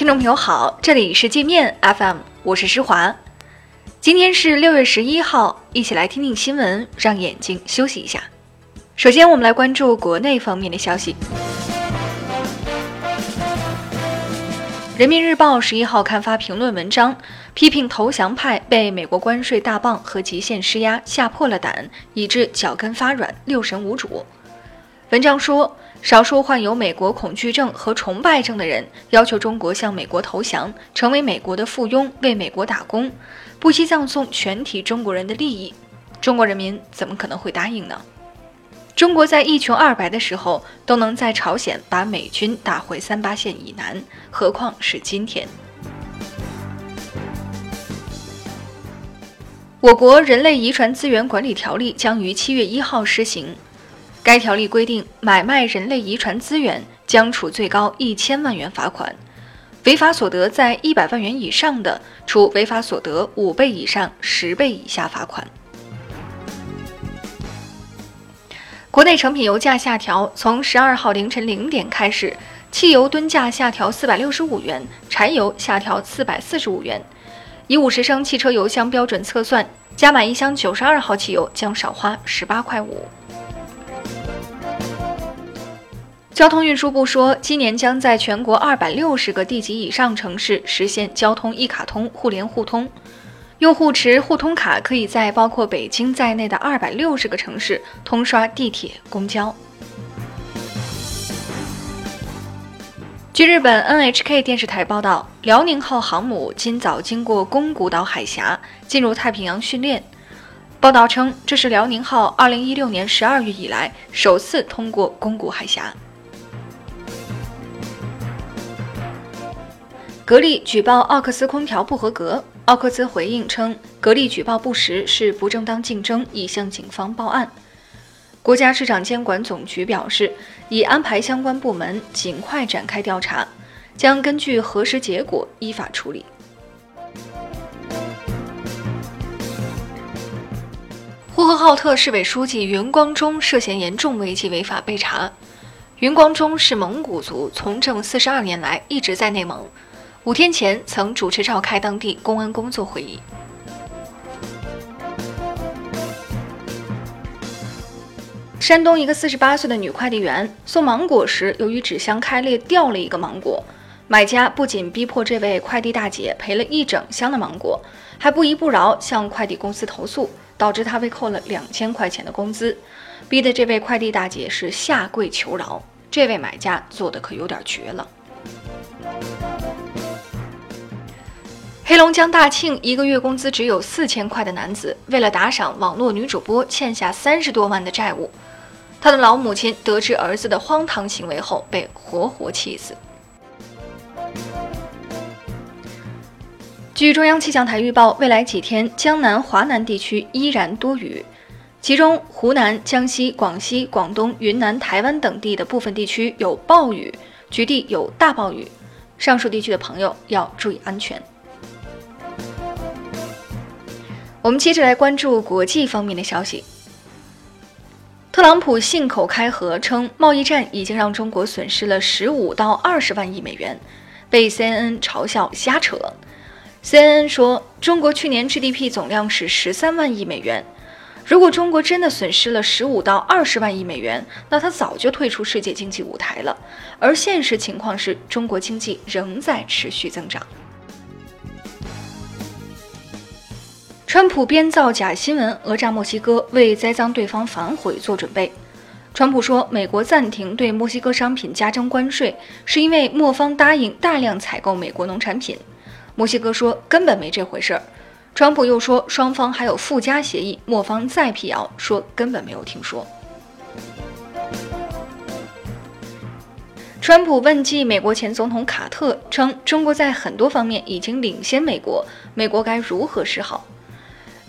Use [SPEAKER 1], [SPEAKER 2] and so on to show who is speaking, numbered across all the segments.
[SPEAKER 1] 听众朋友好，这里是界面 FM，我是施华。今天是六月十一号，一起来听听新闻，让眼睛休息一下。首先，我们来关注国内方面的消息。人民日报十一号刊发评论文章，批评投降派被美国关税大棒和极限施压吓破了胆，以致脚跟发软、六神无主。文章说。少数患有美国恐惧症和崇拜症的人要求中国向美国投降，成为美国的附庸，为美国打工，不惜葬送全体中国人的利益。中国人民怎么可能会答应呢？中国在一穷二白的时候都能在朝鲜把美军打回三八线以南，何况是今天？我国人类遗传资源管理条例将于七月一号施行。该条例规定，买卖人类遗传资源将处最高一千万元罚款，违法所得在一百万元以上的，处违法所得五倍以上十倍以下罚款。国内成品油价下调，从十二号凌晨零点开始，汽油吨价下调四百六十五元，柴油下调四百四十五元。以五十升汽车油箱标准测算，加满一箱九十二号汽油将少花十八块五。交通运输部说，今年将在全国二百六十个地级以上城市实现交通一卡通互联互通，用户持互通卡可以在包括北京在内的二百六十个城市通刷地铁、公交。据日本 NHK 电视台报道，辽宁号航母今早经过宫古岛海峡进入太平洋训练。报道称，这是辽宁号二零一六年十二月以来首次通过宫古海峡。格力举报奥克斯空调不合格，奥克斯回应称，格力举报不实是不正当竞争，已向警方报案。国家市场监管总局表示，已安排相关部门尽快展开调查，将根据核实结果依法处理。呼和浩特市委书记云光中涉嫌严重违纪违法被查。云光中是蒙古族，从政四十二年来一直在内蒙。五天前，曾主持召开当地公安工作会议。山东一个四十八岁的女快递员送芒果时，由于纸箱开裂掉了一个芒果，买家不仅逼迫这位快递大姐赔了一整箱的芒果，还不依不饶向快递公司投诉，导致她被扣了两千块钱的工资，逼得这位快递大姐是下跪求饶。这位买家做的可有点绝了。黑龙江大庆，一个月工资只有四千块的男子，为了打赏网络女主播，欠下三十多万的债务。他的老母亲得知儿子的荒唐行为后，被活活气死。据中央气象台预报，未来几天，江南、华南地区依然多雨，其中湖南、江西、广西、广东、云南、台湾等地的部分地区有暴雨，局地有大暴雨。上述地区的朋友要注意安全。我们接着来关注国际方面的消息。特朗普信口开河称，贸易战已经让中国损失了十五到二十万亿美元，被 CNN 嘲笑瞎扯。CNN 说，中国去年 GDP 总量是十三万亿美元。如果中国真的损失了十五到二十万亿美元，那它早就退出世界经济舞台了。而现实情况是中国经济仍在持续增长。川普编造假新闻讹诈墨西哥，为栽赃对方反悔做准备。川普说，美国暂停对墨西哥商品加征关税，是因为墨方答应大量采购美国农产品。墨西哥说根本没这回事儿。川普又说双方还有附加协议，墨方再辟谣说根本没有听说。川普问计美国前总统卡特称，中国在很多方面已经领先美国，美国该如何是好？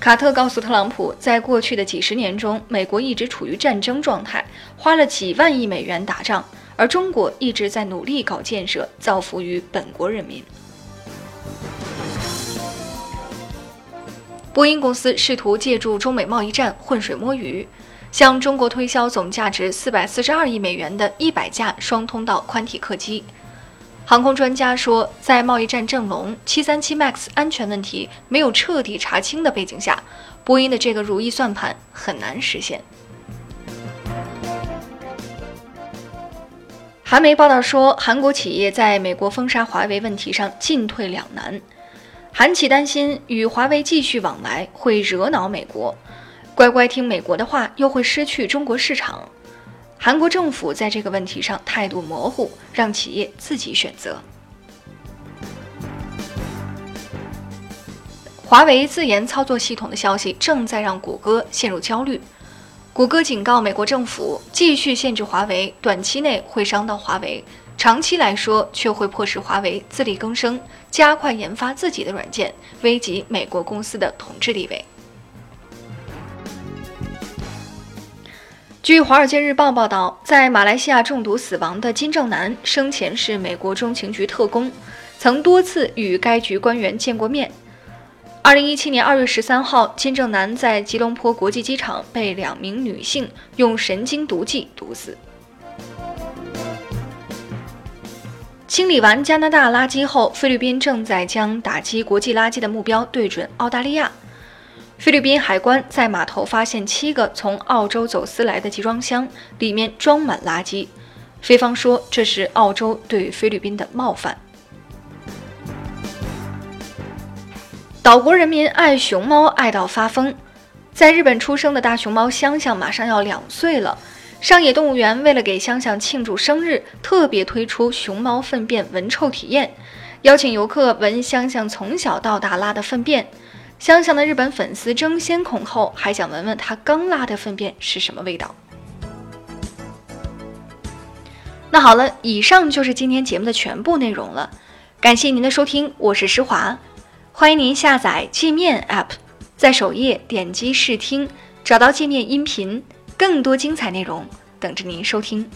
[SPEAKER 1] 卡特告诉特朗普，在过去的几十年中，美国一直处于战争状态，花了几万亿美元打仗，而中国一直在努力搞建设，造福于本国人民。波音公司试图借助中美贸易战浑水摸鱼，向中国推销总价值四百四十二亿美元的一百架双通道宽体客机。航空专家说，在贸易战正龙737 MAX 安全问题没有彻底查清的背景下，波音的这个如意算盘很难实现。韩媒报道说，韩国企业在美国封杀华为问题上进退两难。韩企担心与华为继续往来会惹恼美国，乖乖听美国的话又会失去中国市场。韩国政府在这个问题上态度模糊，让企业自己选择。华为自研操作系统的消息正在让谷歌陷入焦虑。谷歌警告美国政府，继续限制华为，短期内会伤到华为。长期来说，却会迫使华为自力更生，加快研发自己的软件，危及美国公司的统治地位。据《华尔街日报》报道，在马来西亚中毒死亡的金正男生前是美国中情局特工，曾多次与该局官员见过面。二零一七年二月十三号，金正男在吉隆坡国际机场被两名女性用神经毒剂毒死。清理完加拿大垃圾后，菲律宾正在将打击国际垃圾的目标对准澳大利亚。菲律宾海关在码头发现七个从澳洲走私来的集装箱，里面装满垃圾。菲方说这是澳洲对菲律宾的冒犯。岛国人民爱熊猫爱到发疯，在日本出生的大熊猫香香马上要两岁了。上野动物园为了给香香庆祝生日，特别推出熊猫粪便闻臭体验，邀请游客闻香香从小到大拉的粪便。香香的日本粉丝争先恐后，还想闻闻他刚拉的粪便是什么味道。那好了，以上就是今天节目的全部内容了，感谢您的收听，我是施华，欢迎您下载界面 App，在首页点击试听，找到界面音频。更多精彩内容等着您收听。